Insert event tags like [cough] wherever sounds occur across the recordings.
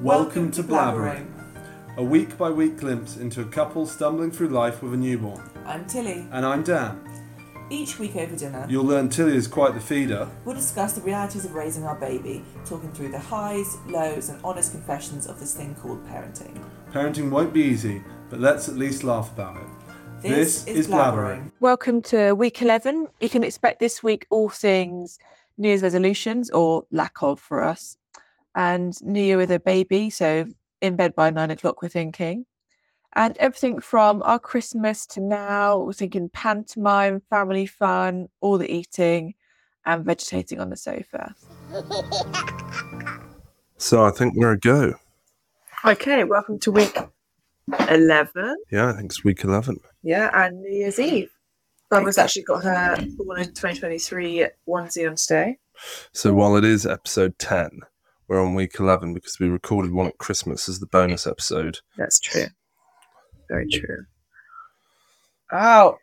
Welcome to Blabbering, a week by week glimpse into a couple stumbling through life with a newborn. I'm Tilly. And I'm Dan. Each week over dinner, You'll learn Tilly is quite the feeder. we'll discuss the realities of raising our baby, talking through the highs, lows, and honest confessions of this thing called parenting. Parenting won't be easy, but let's at least laugh about it. This is Blabbering. Welcome to week 11. You can expect this week all things New Year's resolutions or lack of for us, and New Year with a baby. So, in bed by nine o'clock, we're thinking. And everything from our Christmas to now, we're thinking pantomime, family fun, all the eating, and vegetating on the sofa. So I think we're a go. Okay, welcome to week 11. Yeah, I think it's week 11. Yeah, and New Year's Eve. Barbara's actually got her born in 2023 onesie on today. So while it is episode 10, we're on week 11 because we recorded one at Christmas as the bonus episode. That's true. Very true. Oh,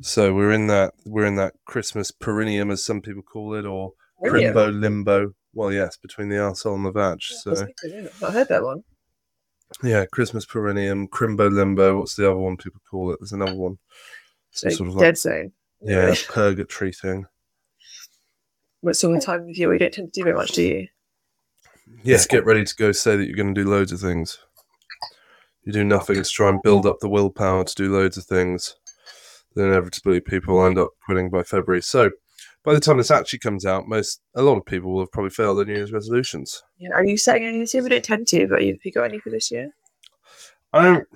So we're in that we're in that Christmas perineum as some people call it or Perineum? crimbo limbo. Well, yes, between the arsehole and the vag. So I've heard that one. yeah, Christmas perineum, crimbo limbo. What's the other one people call it? There's another one. Some So sort of dead like zone. yeah, [laughs] purgatory thing. What sort of time of year we don't tend to do very much, do you? Yes, get ready to go say that you're going to do loads of things. You do nothing to try and build up the willpower to do loads of things. Then inevitably people end up quitting by February. So by the time this actually comes out, most a lot of people will have probably failed their New Year's resolutions. Yeah. Are you setting any this year? We don't tend to, but have you got any for this year? I don't.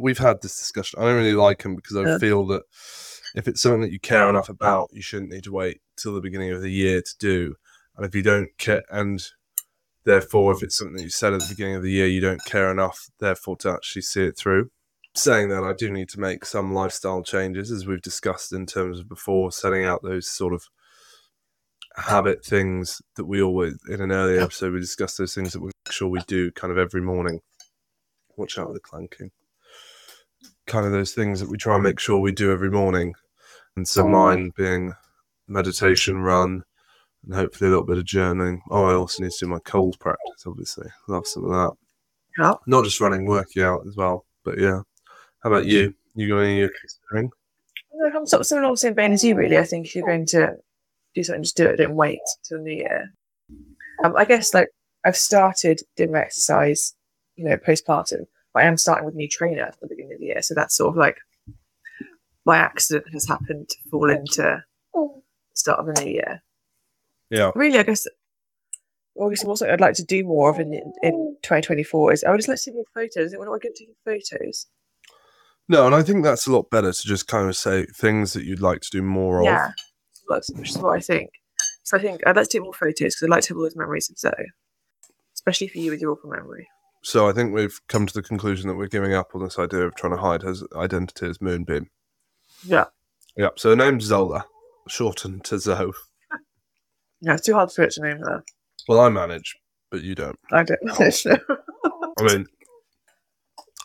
We've had this discussion. I don't really like them because I Yeah. feel that if it's something that you care enough about, you shouldn't need to wait till the beginning of the year to do. And if you don't care, and therefore, if it's something that you said at the beginning of the year, you don't care enough, therefore, to actually see it through. Saying that, I do need to make some lifestyle changes, as we've discussed in terms of before, setting out those sort of habit things that we always, in an earlier episode, we discussed those things that we make sure we do kind of every morning. Watch out for the clanking. Kind of those things that we try and make sure we do every morning. And so mine being meditation, run, and hopefully a little bit of journaling. Oh, I also need to do my cold practice, obviously. Love some of that. Yeah. Not just running, working out as well. But yeah. How about you? You got any you're considering? I'm sort of similar the same vein as you, really. I think if you're going to do something, just do it. Don't wait till the new year. Um, I guess like I've started doing my exercise, you know, postpartum. But I am starting with a new trainer at the beginning of the year, so that's sort of like my accident has happened to fall into the start of the new year. Yeah. Really, I guess. Obviously, also I'd like to do more of in in 2024 is I would just like to see more photos. When I get taking photos, No, and I think that's a lot better to just kind of say things that you'd like to do more of. Yeah, that's which is what I think. So I think I'd like to take more photos because I'd like to have all those memories of Zoe, especially for you with your awful memory. So I think we've come to the conclusion that we're giving up on this idea of trying to hide her identity as Moonbeam. Yeah, Yeah. So her name's Zola, shortened to Zoe. yeah, it's too hard for it to name her. Well, I manage, but you don't. I don't know. I mean,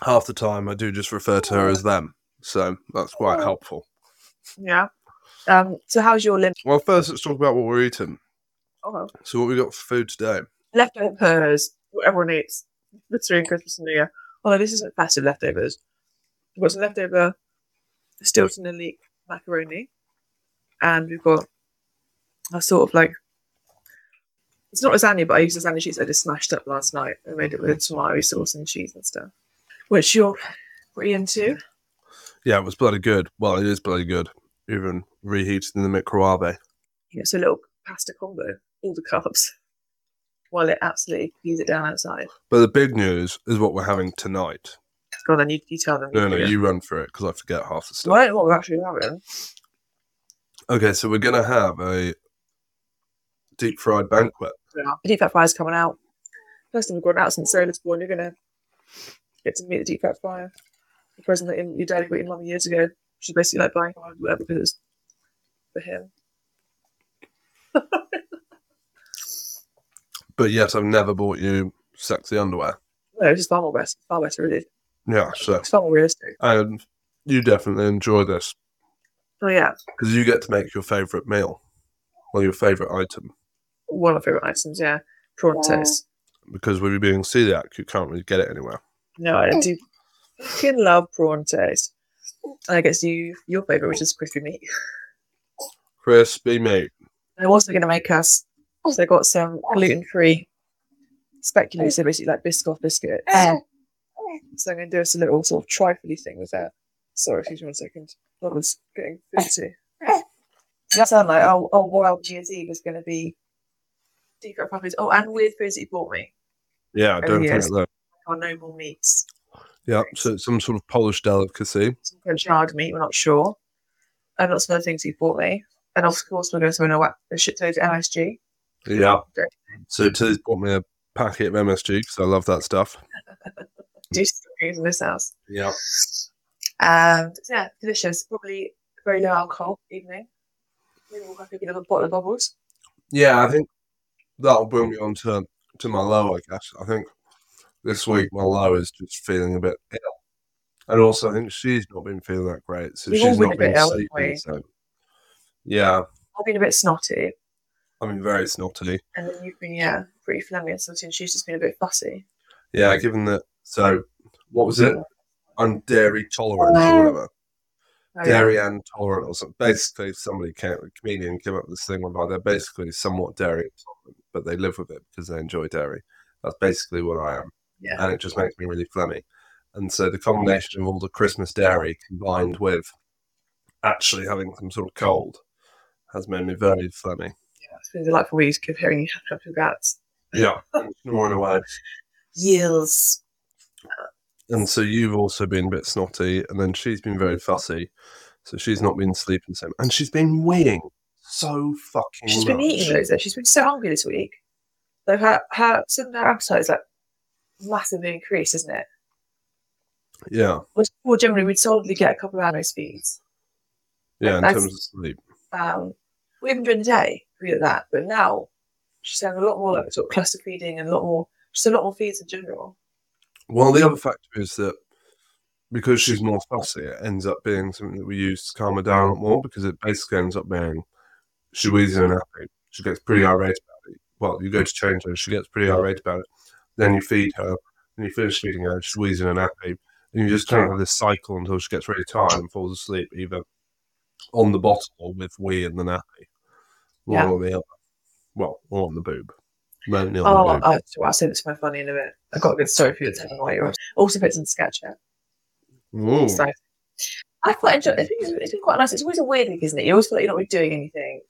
half the time I do just refer to her as them, so that's quite helpful. yeah. Um. So how's your limp? Well, first let's talk about what we're eating. Oh, So what we got for food today? leftovers. What everyone eats between Christmas and New Year. Although this isn't massive leftovers. Got leftover Stilton and Leek macaroni, and we've got a sort of like it's not lasagna, but I used lasagna cheese I just smashed up last night. I made it with tomato sauce and cheese and stuff, which you're pretty into. Yeah, it was bloody good. Well, it is bloody good. Even reheated in the microwave. It's a little pasta combo, all the carbs, while it absolutely pees it down outside. But the big news is what we're having tonight. Go on, then you, you tell them. No, no, you run for it because I forget half the stuff. Well, I don't know what we're actually having. Okay, so we're gonna have a deep fried banquet. Yeah. The deep fat fryer is coming out. First time we've gone out since Sarah's born. You're gonna get to meet the deep fat fryer. The present that your daddy got your mum years ago. She's basically like buying whatever because it's for him. [laughs] But yes, I've never bought you sexy underwear. No, it's just far more best, far better. Really, Yeah, so it's far more realistic. and you definitely enjoy this Oh yeah, because you get to make your favorite meal, well, your favorite item. one of my favorite items. Yeah, prawn toast. because with you being celiac, you can't really get it anywhere. No, I do fucking love prawn toast. And I guess you your favourite, which is crispy meat. Crispy meat. I'm also going to make us. So I got some gluten free speculoos, so basically like Biscoff biscuit. Eh. So I'm going to do us a little sort of trifly thing with that. Sorry, excuse me one second. I was getting busy. That [laughs] sound like oh, oh wild New Year's Eve is going to be secret puppies. Oh, and weird foods that you bought me. Yeah, Oh, don't yes. forget that. Our noble meats. Yeah, so it's some sort of Polish delicacy. Some French yard meat, we're not sure. And lots of other things you bought me. And of course, we're going to win a, wha- a shit load of MSG. Yeah. Great. So Tilly's bought me a packet of MSG because I love that stuff. Do stories in this house. Yeah. Um, and yeah, delicious. Probably very low alcohol evening. Maybe we'll a little bottle of bubbles. Yeah, I think that'll bring me on to, to my low, I guess. I think this week my low is just feeling a bit ill. And also, I think she's not been feeling that great. So We've been not been ill, sleeping. So, yeah, I've been a bit snotty, I mean, very snotty. and then you've been yeah pretty phlegmy and snotty, and she's just been a bit fussy. Yeah, given that. So, what was it? I'm dairy tolerant or whatever. Oh, yeah. dairy and tolerant or something. Basically, somebody came, a comedian came up with this thing whereby they're basically somewhat dairy intolerant, but they live with it because they enjoy dairy. That's basically what I am, Yeah. and it just makes me really phlegmy. And so the combination of all the Christmas dairy combined with actually having some sort of cold has made me very phlegmy. Yeah, it's been a delightful week of hearing you happy guts. Yeah, [laughs] snoring away. Yields. And so you've also been a bit snotty, and then she's been very fussy, so she's not been sleeping the same, and she's been weighing so fucking. She's been much. eating loads though. She's been so hungry this week. So her her sudden appetite is like massively increased, isn't it? Yeah, Whereas before generally we'd solidly get a couple of hours feeds. yeah. In That's- terms of sleep. Um we even during the day, we did that. But now she's having a lot more like sort of cluster feeding and a lot more just a lot more feeds in general. Well, the other factor is that because she's more fussy, it ends up being something that we use to calm her down a lot more because it basically ends up being she wheezes in a nappy. She gets pretty irate about it. Well, you go to change her, she gets pretty irate about it. Then you feed her, and you finish feeding her, she's wheezing in a nappy. And you just kind of have this cycle until she gets really tired and falls asleep, either on the bottle or with wee in the nappy. One Yeah. or the other. Well, or on the boob. Oh, uh, well, I'll say this to my funny in a bit. I've got a good story for you to tell me why you're also fits in Sketchup. So I quite enjoy it. It's been- It's been quite nice. It's always a weird week, isn't it? You always feel like you're not really doing anything.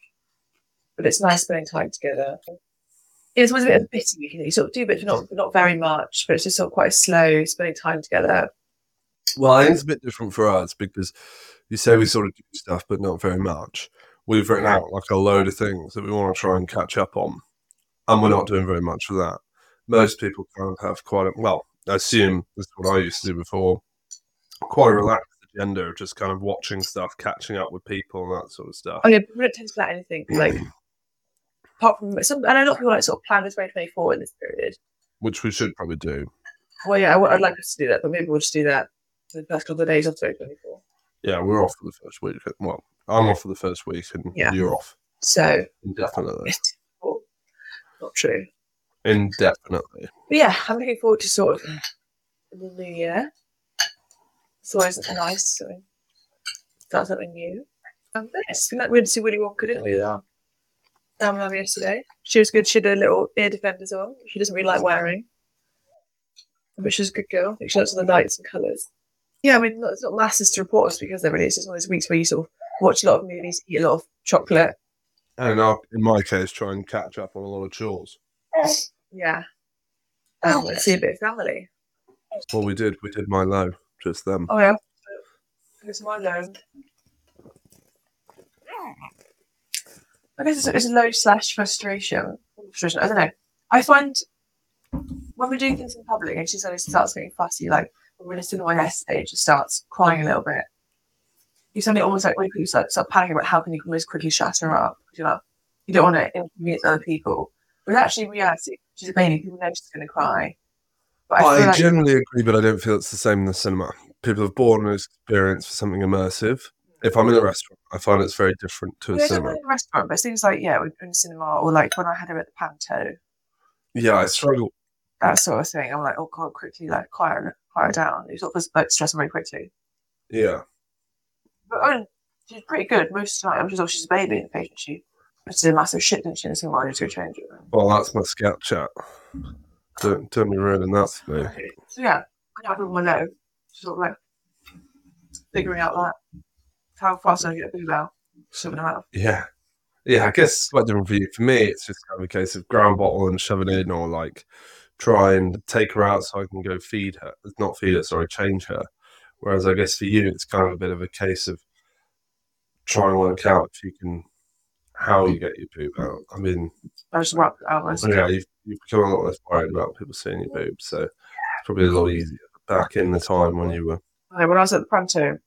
But it's nice spending time together. It's always a bit of a bitty week, you know. You sort of do but not not very much. But it's just sort of quite slow, spending time together. Well, I think it's a bit different for us because you say we sort of do stuff, but not very much. We've written out like a load of things that we want to try and catch up on, and we're not doing very much of that. Most people kind of have quite a well, I assume this is what I used to do before, quite a relaxed agenda of just kind of watching stuff, catching up with people, and that sort of stuff. Oh yeah, we don't tend to plan anything like [clears throat] apart from some. And a lot of people like sort of plan this 2024 in this period. Which we should probably do. Well, yeah, I would, like us to do that, but maybe we'll just do that for the first couple of days of 2024. Yeah, we're off for the first week. Well, I'm off for the first week, and Yeah. you're off So indefinitely. [laughs] well, not true. Indefinitely. But yeah, I'm looking forward to sort of the new year. It's always nice to start something new. Um, but yes, we went to see Willy Wonka, didn't we? Yeah. Um, um, yesterday. She was good. She had a little ear defenders on. She doesn't really like wearing. But she's a good girl. She likes all the lights and colours. Yeah, I mean, not- it's not masses to report us because there really is. It's one of those weeks where you sort of watch a lot of movies, eat a lot of chocolate. And uh, in my case, try and catch up on a lot of chores. Yeah. Let's see a bit of family. Well, we did. We did my low, just them. Oh yeah. It's my low. I guess it's, it's a low slash frustration. Frustration. I don't know. I find when we're doing things in public and she suddenly starts getting fussy, like when we're in a cinema yesterday, she starts crying a little bit. You suddenly almost like when you start, start panicking about how can you most quickly shut her up. You know, you don't want to inconvenience other people. But actually, in reality, she's a baby. People know she's going to cry. But I, I, like generally agree, but I don't feel it's the same in the cinema. People have bought an experience for something immersive. If I'm in a mm. restaurant, I find it's very different to a Yeah, cinema. in a restaurant, but it seems like yeah, in a cinema or like when I had her at the Panto. Yeah, I struggle. that sort of thing. I'm like, oh god, quickly like quiet, quiet down. You sort of like stress very quickly. Yeah. But I she's pretty good most of the time. She's obviously she's a baby in the patient. She just did a massive shit, didn't she? And so I to change it. Well, that's my scat chat. Don't, don't be ruining that. So yeah, I know people know. Sort of like figuring out that how fast I get a boob out, shoving them out. Yeah. Yeah, I guess quite different for you. For me, it's just kind of a case of ground bottle and shove it in, or like try and take her out so I can go feed her. Not feed her, sorry, change her. Whereas I guess for you, it's kind of a bit of a case of trying to work out if you can, how you get your poop out. I mean, I just wrap it out. Like, yeah, you've, you've become a lot less worried about people seeing your boobs, so it's probably a lot easier back in the time when you were. Like, when I was at the Panto,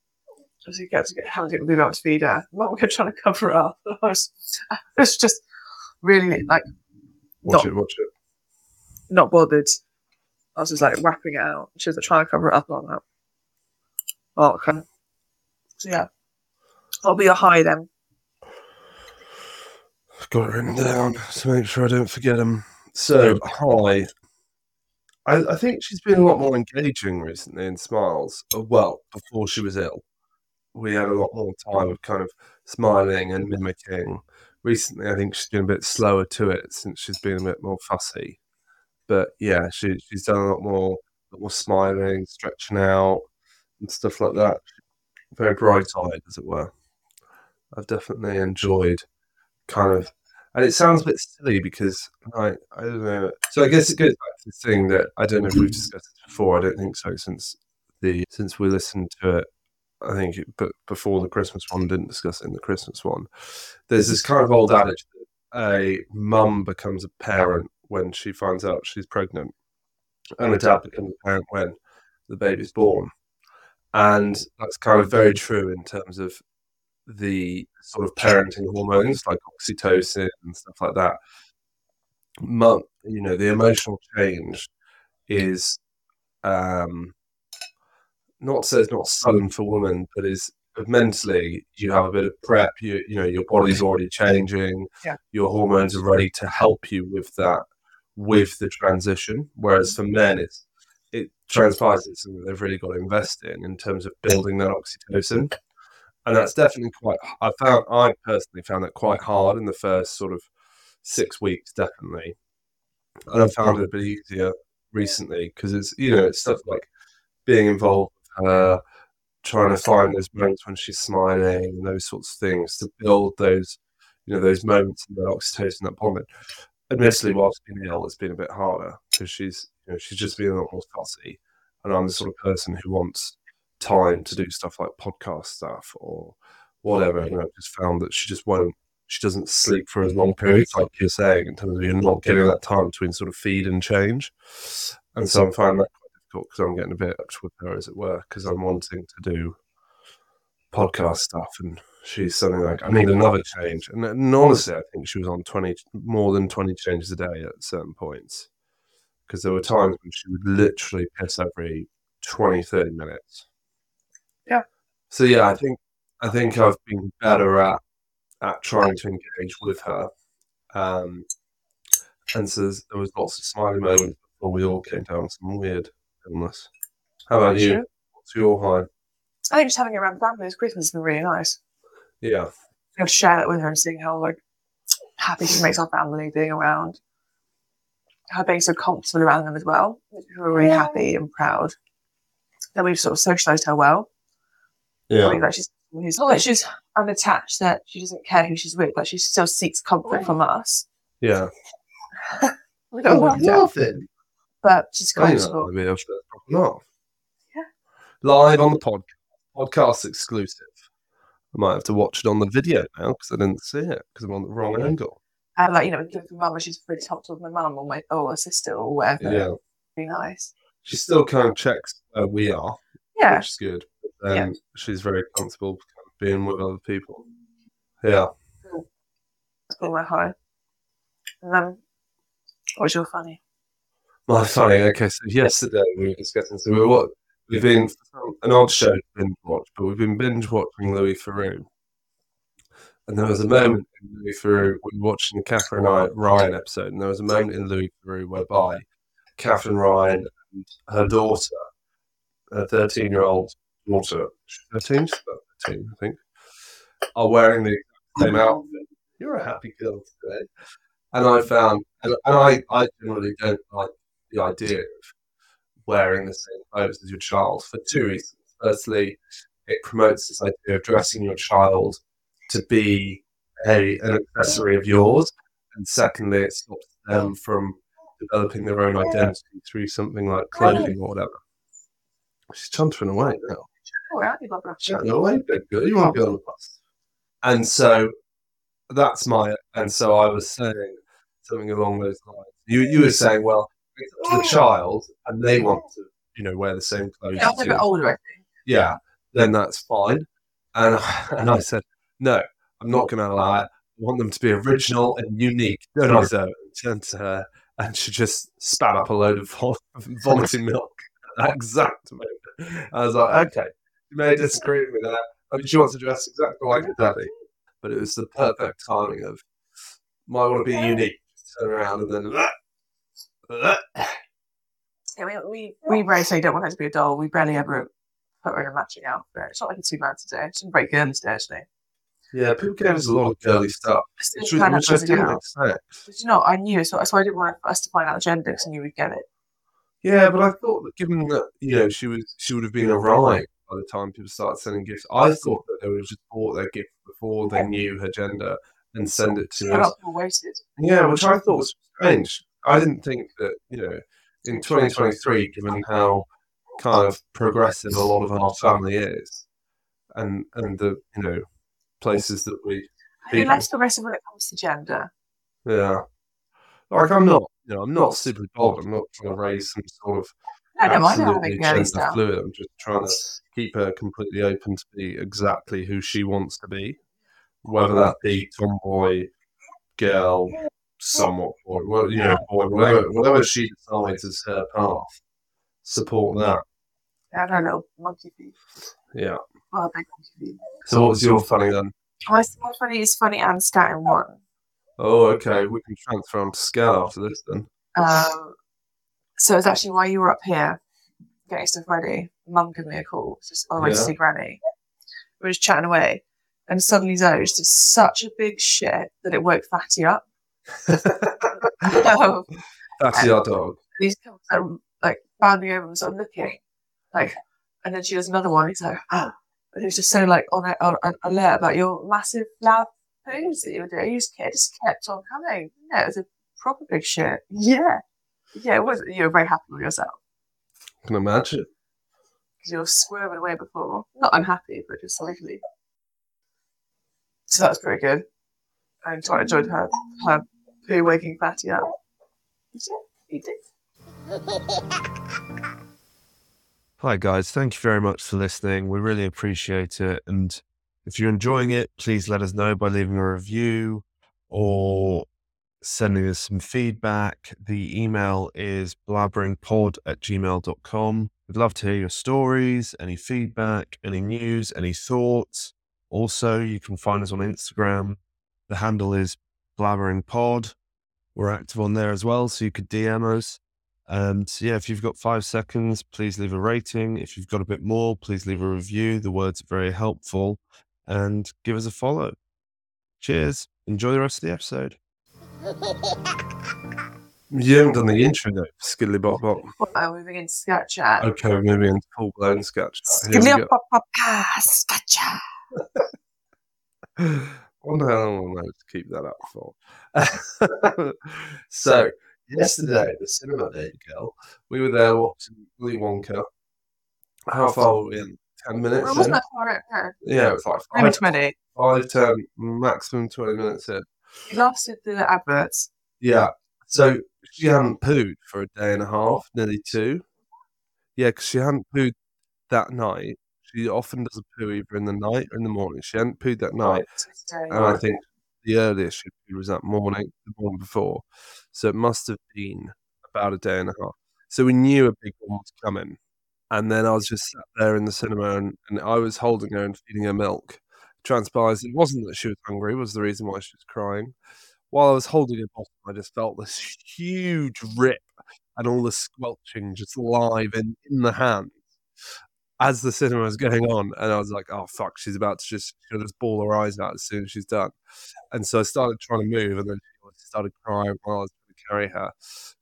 as you get to get having to get the boob out to feed her, mum kept trying to cover it up. [laughs] I was, I was just really like Watch Not- it, watch it. not bothered. I was just like wrapping it out. She was like, trying to cover it up on that. Oh, okay. So yeah, I'll be a high then. I've got it written down to make sure I don't forget them. So, high. I, I think she's been a lot more engaging recently in Smiles. Uh, Well, before she was ill, we had a lot more time of kind of smiling and mimicking. Recently, I think she's been a bit slower to it since she's been a bit more fussy. But yeah, she, she's done a lot more, lot more smiling, stretching out, and stuff like that. Very bright eyed, as it were. I've definitely enjoyed kind of and it sounds a bit silly because I I don't know. So I guess it goes back to the thing that I don't know if we've [clears throat] discussed this before. I don't think so since the since we listened to it. I think, it, but before the Christmas one, didn't discuss it in the Christmas one. There's this kind of old adage that a mum becomes a parent when she finds out she's pregnant, and a dad becomes a parent when the baby's born. And that's kind of very true in terms of the sort of parenting hormones like oxytocin and stuff like that. Mum, you know, the emotional change is um, not so it's not sudden for women, but is mentally you have a bit of prep. You you know your body's already changing. Yeah. Your hormones are ready to help you with that with the transition. Whereas for men, it's it transpires it's something they've really got to invest in in terms of building that oxytocin. And that's definitely quite i found i personally found that quite hard in the first sort of six weeks definitely. And i found it a bit easier recently because it's you know it's stuff like being involved with her trying to find those moments when she's smiling and those sorts of things to build those you know those moments and that oxytocin that bonding admittedly whilst being ill it's been a bit harder because she's you know she's just being a lot more fussy and i'm the sort of person who wants time to do stuff like podcast stuff or whatever. And I've just found that she just won't, she doesn't sleep for as long mm-hmm. periods, like you're saying, in terms of you're not getting that time between sort of feed and change. And so I'm finding that quite difficult because I'm getting a bit up with her, as it were, because I'm wanting to do podcast stuff and she's something like, I need another change. And, and honestly, I think she was on 20, more than 20 changes a day at certain points. Because there were times when she would literally piss every 20, 30 minutes. Yeah. So yeah, I think I think I've been better at at trying to engage with her. Um, and so there was lots of smiling moments before we all came down with some weird illness. How about you? Sure. What's your high? I think just having it around family Christmas has been really nice. Yeah, I got to share that with her and seeing how like happy she makes our family being around. Her being so comfortable around them as well. Makes me feel really happy and proud that we've sort of socialised her well. I yeah, mean, like she's it's not that she's unattached, that she doesn't care who she's with, but she still seeks comfort from us. yeah. [laughs] We don't oh, want to, nothing. but she's I know, comfortable. I'll shut it off. Yeah. Live on the podcast, podcast exclusive. I might have to watch it on the video now because I didn't see it because I'm on the wrong angle. And like, you know, with mum, when she's really comfortable with my mum or my or sister or whatever. Yeah, Really nice. she still kind of checks where we are. Yeah. which is good. But then she's very comfortable being with other people. Yeah. That's been my high. And then, what was your funny? My funny. Okay, so yesterday we were discussing. So we were what we've been an odd show to binge watch, but we've been binge watching Louis Theroux. And there was a moment in Louis Theroux we were watching the Katherine and Ryan episode, and there was a moment in Louis Theroux whereby Katherine Ryan and her daughter, her 13 year old daughter, 13, she's about 13, I think, are wearing the same outfit. You're a happy girl today. And I found, and, and I, I generally don't like the idea of wearing the same clothes as your child for two reasons. Firstly, it promotes this idea of dressing your child to be a, an accessory of yours. And secondly, it stops them from developing their own identity through something like clothing or whatever. She's chuntering away now. Where are you, Barbara? Chatting away, big girl. You want to be on the bus. And so that's my, and so I was saying something along those lines. You, you were saying, well, it's up to the child and they want to, you know, wear the same clothes. Yeah, I'm a bit older, I think. yeah, then that's fine. And and I said, no, I'm not going to allow it. I want them to be original and unique. Don't I, so? And turned to her, and she just spat up a load of vol- [laughs] vomiting milk at that exact moment. I was like, okay, you may disagree with me there. I mean, she wants to dress exactly like her daddy, but it was the perfect timing of might want to be unique. Turn around and then. Yeah, we, we, we very say don't want her to be a doll. We barely ever put her in a matching outfit. It's not like it's too bad today. It's very girly today, actually. Yeah, people gave us a lot of girly stuff, It's which, still kind of which I buzzing didn't out. expect. But you know, I knew, so that's why I didn't want us to find out the gender because I knew we'd get it. Yeah, but I thought that given that you know she was she would have been a arrived by the time people started sending gifts, I thought that they would have just bought their gift before they knew her gender and send it to lot us. of people waited. Yeah, which I thought was strange. I didn't think that you know in 2023, given how kind of progressive a lot of our family is, and and the you know places that we I think People. less progressive when it comes to gender. yeah. Like I'm not, you know, I'm not super bothered. I'm not trying to raise some sort of I don't mind absolutely having gender fluid. I'm just trying to keep her completely open to be exactly who she wants to be, whether that be tomboy, girl, somewhat boy, well, you know, boy, whatever, whatever she decides is her path. Support that. I don't know, monkey feet. Yeah. Big monkey feet. So what was your funny then? My, my funny is funny and scat in one. Oh, okay. We can transfer on to scale after this then. Um, so it's actually while you were up here getting stuff ready, Mum gave me a call. It's just on the way to see Granny. We were just chatting away, and suddenly Zoe just did such a big shit that it woke Fatty up. [laughs] um, That's our dog. these like, like bounding over and sort of looking, like, and then she does another one. He's like, oh, and he was just so like on, on, on alert about your massive loud poos that you were doing. You just kept, just kept on coming. Yeah, it was a proper big shit. Yeah, yeah, it was. You were very happy with yourself I Can imagine. because you were swerving away before. Not unhappy, but just slightly. So that was pretty good. I enjoyed her her poo waking Fatty up. Yeah, he did. [laughs] Hi, guys. Thank you very much for listening. We really appreciate it. And if you're enjoying it, please let us know by leaving a review or sending us some feedback. The email is blabberingpod at gmail.com. We'd love to hear your stories, any feedback, any news, any thoughts. Also, you can find us on Instagram. The handle is blabberingpod. We're active on there as well, so you could DM us. Um, and yeah, if you've got five seconds, please leave a rating. If you've got a bit more, please leave a review. The words are very helpful. And give us a follow. Cheers. Enjoy the rest of the episode. You haven't done the intro though, Skiddly Bop Bop. [laughs] Oh, well, moving into Scat Chat. Okay, we're moving into full blown sketch. Here we go. Sketcha. wonder how long we'll manage to keep that up for. [laughs] so, yesterday, at the cinema day, girl, we were there watching Willy Wonka. How far were we in? 10 minutes Well, in? wasn't that far out there? Yeah, it was like five, 20. five, 10, maximum 20 minutes in. It lasted the adverts. Yeah. So, she hadn't pooed for a day and a half, nearly two. Yeah, because she hadn't pooed that night. She often doesn't poo either in the night or in the morning. She hadn't pooed that night. Tuesday. And I think the earliest she was that morning, the morning before. So it must have been about a day and a half. So we knew a big one was coming. And then I was just sat there in the cinema and, and I was holding her and feeding her milk. Transpires it wasn't that she was hungry, was the reason why she was crying. While I was holding her bottom, I just felt this huge rip and all the squelching just live in, in the hand as the cinema was going on. And I was like, oh, fuck, she's about to just, she'll just bawl her eyes out as soon as she's done. And so I started trying to move, and then she started crying while I was trying to carry her.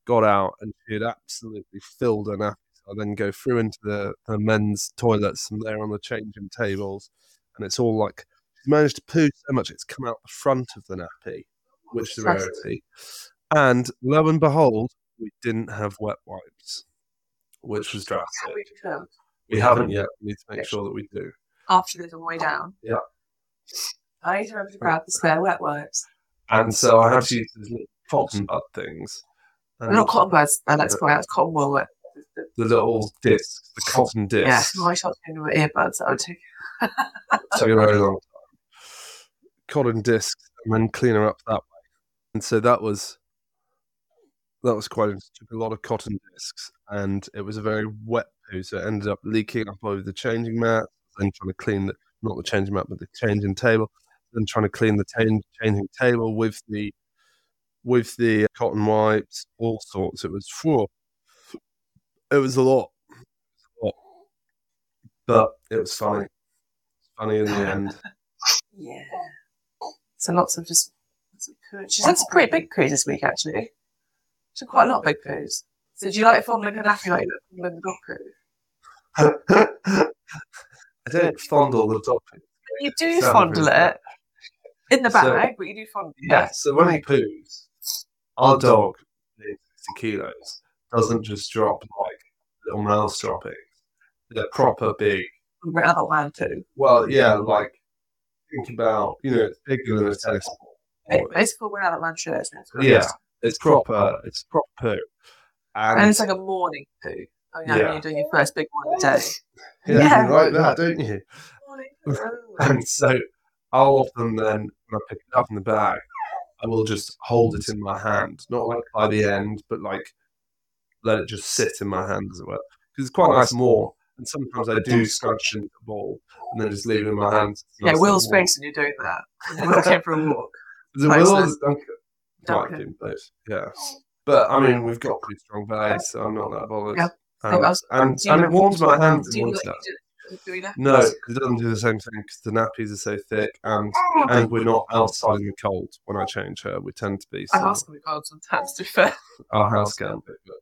Got out, and she had absolutely filled her nappy. So I then go through into the, the men's toilets, and they're on the changing tables. And it's all like, she's managed to poo so much it's come out the front of the nappy, which is a rarity. And lo and behold, we didn't have wet wipes, which was drastic. Have we confirmed? We haven't yet. We need to make sure that we do. After this on the way down. Yeah. I need to remember to grab the spare wet wipes. And so I had to use these little cotton mm-hmm. bud things. They're And not cotton buds. I like to point out it's cotton wool. wet. the little discs, the cotton Yeah, discs. my shot's in my earbuds. That would take. [laughs] took a very long time. Cotton discs and then clean her up that way. And so that was that was quite it took a lot of cotton discs and it was a very wet poo, so it ended up leaking up over the changing mat, then trying to clean the not the changing mat but the changing table, then trying to clean the ta- changing table with the with the cotton wipes, all sorts. It was phew, it was a lot. A lot. But it was funny. Funny in the [laughs] end. Yeah. So lots of just. lots of poo. She's had some pretty big poos this week, actually. She's had quite a lot of big poos. So do you like fondling her nappy like you fondling the dog poo? [laughs] I don't fondle the dog. You do fondle really it in the So- bag, but you do fondle it. Yeah. So when he poos, our dog, 60 kilos, doesn't just drop like little mouse droppings. They're proper big. We're adult man too. Well, yeah, like think about you know, it's bigger than a tennis ball. Basically, we're adult man shirts. Yeah, it's proper. It's proper poo. And And it's like a morning poo. Oh, yeah, Yeah. when you're doing your first big one of the day. yeah, yeah. you like that, don't you? [laughs] And so I'll often then, when I pick it up in the bag, I will just hold it in my hand, not like by the end, but like let it just sit in my hand as it were. Because it's quite oh, nice and warm. And sometimes I do scrunch into the ball and then just leave it in my hands. It's Yeah, Will's warm. face when you're doing that. Will came for a walk. [laughs] Is it Close Will or then. is it Duncan? Duncan. Might be both, yeah. But I mean, we've got pretty strong bags, so I'm not that bothered. Yeah. And, I was- and, and it warms my hands Do in you winter. like do- do we know? No, 'cause it doesn't do the same thing because the nappies are so thick, and oh. and we're not outside in the cold when I change her. We tend to be. I So ask them cold sometimes to be fair. our house can be, but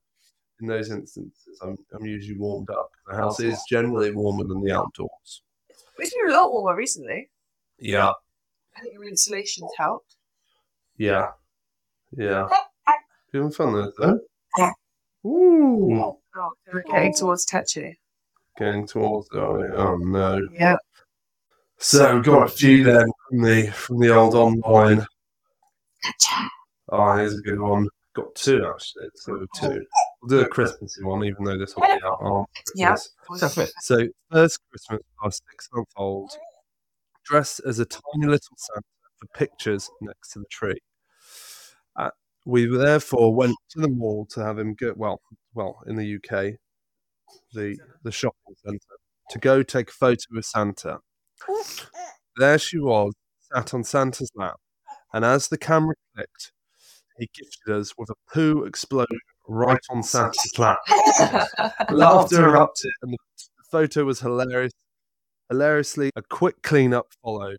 in those instances, I'm I'm usually warmed up. The house is generally warmer than the outdoors. It's been a lot warmer recently. Yeah, I think your insulation's helped. yeah, yeah. [laughs] You having fun there, though? Yeah. Ooh, Oh, we're getting towards Tetchy. getting towards. Oh, oh no. Yeah. So we've got a few then from the from the old online. Oh, here's a good one. Got two actually. So two. We'll do a Christmassy one, even though this will be out on Yeah. So first Christmas, our six month old dressed as a tiny little Santa for pictures next to the tree. Uh, we therefore went to the mall to have him go well, well in the UK, the the shopping centre, to go take a photo with Santa. There she was, sat on Santa's lap, and as the camera clicked, he gifted us with a poo explosion right on Santa's lap. [laughs] Laughter erupted, and the photo was hilarious. Hilariously, a quick cleanup followed.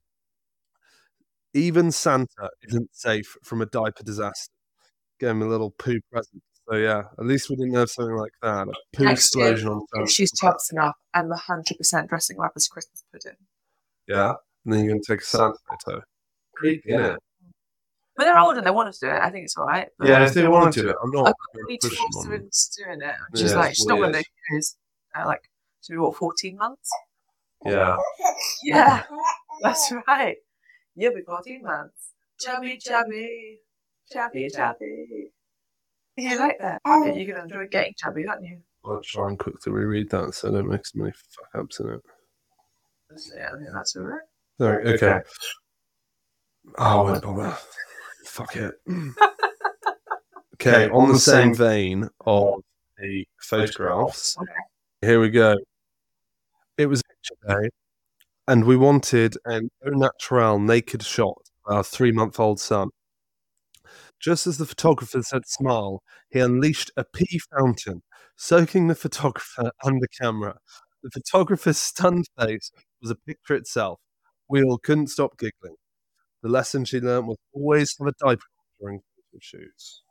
Even Santa isn't safe from a diaper disaster. Gave him a little poo present. So yeah, at least we didn't have something like that. A poo Next year, explosion on If Santa's she's lap. tough enough and the hundred percent dressing her up as Christmas pudding. Yeah, and then you're gonna take a Santa photo. Creepy, innit? But they're older and they want to do it. I think it's all right. But Yeah, if they want to do it, I'm not I've gonna really push forced them her on. into doing it. She's Yeah, like, it's she's not going to weird. know who's uh, like, to be what, 14 months? Yeah, Yeah, [laughs] that's right. You'll be 14 months. Chubby, chubby, chubby, chubby. You like that? Yeah, oh. you're going to enjoy getting chubby, aren't you? I'll try and quickly reread that so I don't make so many fuck ups in it. Yeah, I think that's all right. Sorry, okay. Oh, I won't bother. Fuck it. [laughs] okay, on the same vein of the photographs, Okay. here we go. It was picture day, and we wanted an au natural naked shot of our three month old son. Just as the photographer said smile, he unleashed a pea fountain, soaking the photographer and the camera. The photographer's stunned face was a picture itself. We all couldn't stop giggling. The lesson she learnt was always have a diaper during photo shoots.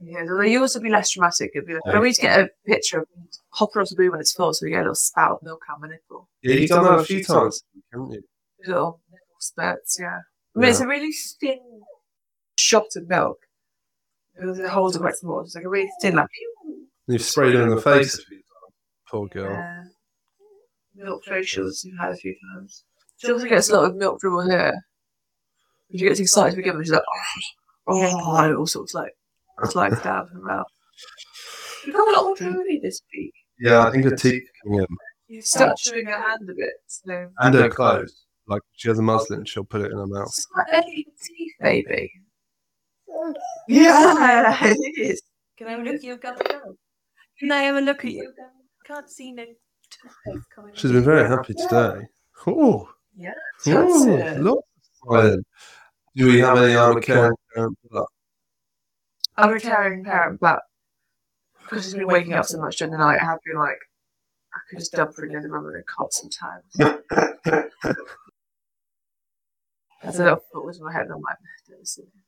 Yeah, although you also be less dramatic. It'd be like, when we need to get a picture of Hopper off the boo when it's full, so we get a little spout of milk out my nipple. Yeah, you've done that a few times, haven't you? Little nipple spurts, yeah. I mean, it's a really thin shot of milk. It holds it quite small. It's like a really thin, like, pew. You've sprayed her in the face a. Poor girl. Yeah. Milk facials you've had a few times. She also gets a lot of milk dribble here. When she gets excited to begin with, she's like, oh, oh, oh all sorts like, it's like down her mouth. You've got a lot more dribble this week. Yeah, I think her teeth coming in. You've started chewing her hand a bit. So. And her clothes. Like, she has a muslin, she'll put it in her mouth. It's like teeth, baby. Yeah, [laughs] it is. Can I have a look at your gum? Can I have a look at your gum? Can't see no toothpaste coming. She's been very happy today. Oh, Yeah, oh that's it. look. Do we have any other caring parent? I'm a retiring parent, but because she's been waking up so much during the night, I have been like, I could just dump her in the other room and cot sometimes. [laughs] That's a little thought was in my head, and I'm like, don't listen. When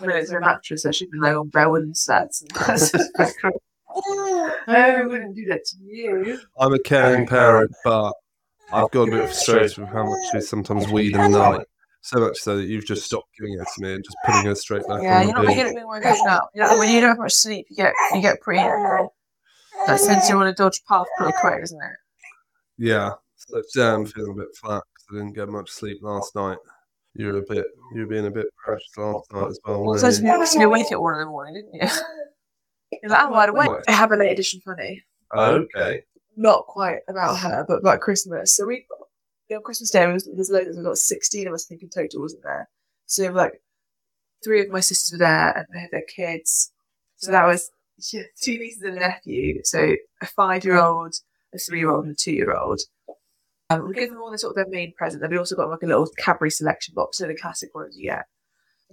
it's her mattress, I should be laying on Bowen sets. And [laughs] that's just [laughs] like, oh, [laughs] I wouldn't do that to you. I'm a caring parent, but I've got a bit frustrated with how much she sometimes weed in the night. So much so that you've just stopped giving it to me and just putting her straight back Yeah, on you're not the making bed. it more good now. You know, when you don't have much sleep, you get you get pretty. That since you on a dodge path pretty quick, isn't it? Yeah. So today I'm feeling a bit flat 'cause I didn't get much sleep last night. You were a bit, you were being a bit precious last night as well. Well, so to you? be honest, you awake at one in the morning, didn't you? [laughs] You're like, I'm wide awake. I have a late edition funny. Okay. Not quite about her, but about Christmas. So we, know, Christmas Day, was, there's loads, there's got 16 of us, I think, in total, wasn't there? So, like, three of my sisters were there and they had their kids. So that was yeah, two nieces and a nephew. So a five year old, a three year old, and a two year old. Um, we gave them all the sort of their main present. Then we also got like a little Cadbury selection box, so the classic ones you get.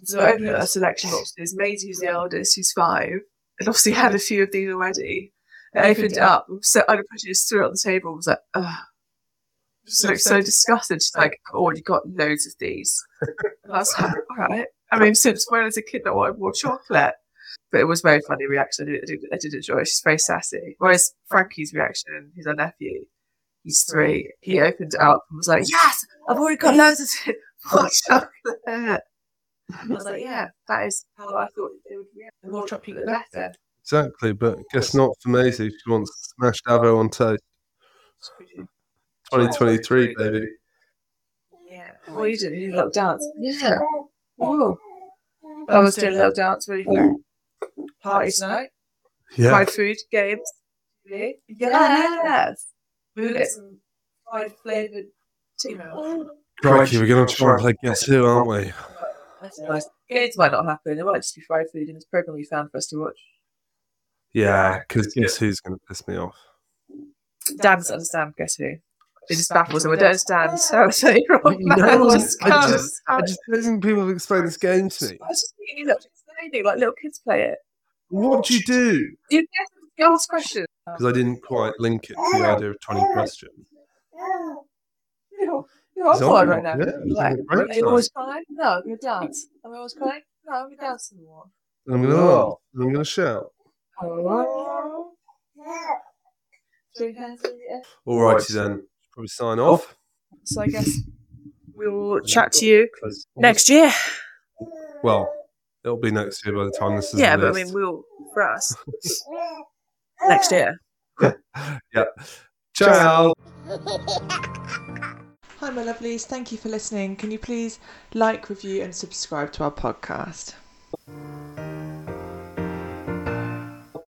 So I opened up a selection box. There's Maisie, who's the eldest, who's five, and obviously had a few of these already. I opened it up, so I put it just threw it on the table. and Was like, ugh. Just looked so disgusted. She's like, "I've already got loads of these. And I was like, [laughs] all right. I mean, since when as a kid I wanted more chocolate? But it was a very funny reaction. I did, I did, I did enjoy it. She's very sassy. Whereas Frankie's reaction, who's our nephew, he's three, he opened it up and was like, yes, I've already got loads of more [laughs] chocolate. [laughs] I was like, yeah, that is how I thought they would react. The more chocolate, the better. Exactly, but guess not for Maisie. She wants smashed avo on toast. 2023, baby. Yeah. What are you doing? You little dance? Yeah. Whoa. I was doing a little dance ready for party tonight. Yeah. Fried food, games. TV. Yes. We will get some fried flavoured tea milk. Oh. Oh. Crikey, we're going to try and play Guess Who, aren't we? That's nice. Games might not happen. It might just be fried food in this program we found for us to watch. Yeah, because Guess Who's going to piss me off. Dan doesn't understand Guess Who. It just baffles him. I don't understand. So, so you're wrong. No, [laughs] That I was just, I just, I just don't think people have explained this game to me. I was just thinking, look, explaining like little kids play it. What do you do? You guess you ask questions. Because I didn't quite link it to the idea of 20 questions. You're, you're on He's board right now. yeah, he's like, having a great are you always crying? No, I'm going to dance. Am I always crying? No, I'm going to dance some more. I'm going to laugh. I'm going to shout. Three hands in the air. Alrighty then. Probably sign oh. off. So I guess we'll chat to you next year. Well, it'll be next year by the time this is Yeah, but I mean, we'll, for us, [laughs] next year. [laughs] yeah. Ciao. [laughs] Hi, my lovelies. Thank you for listening. Can you please like, review, and subscribe to our podcast?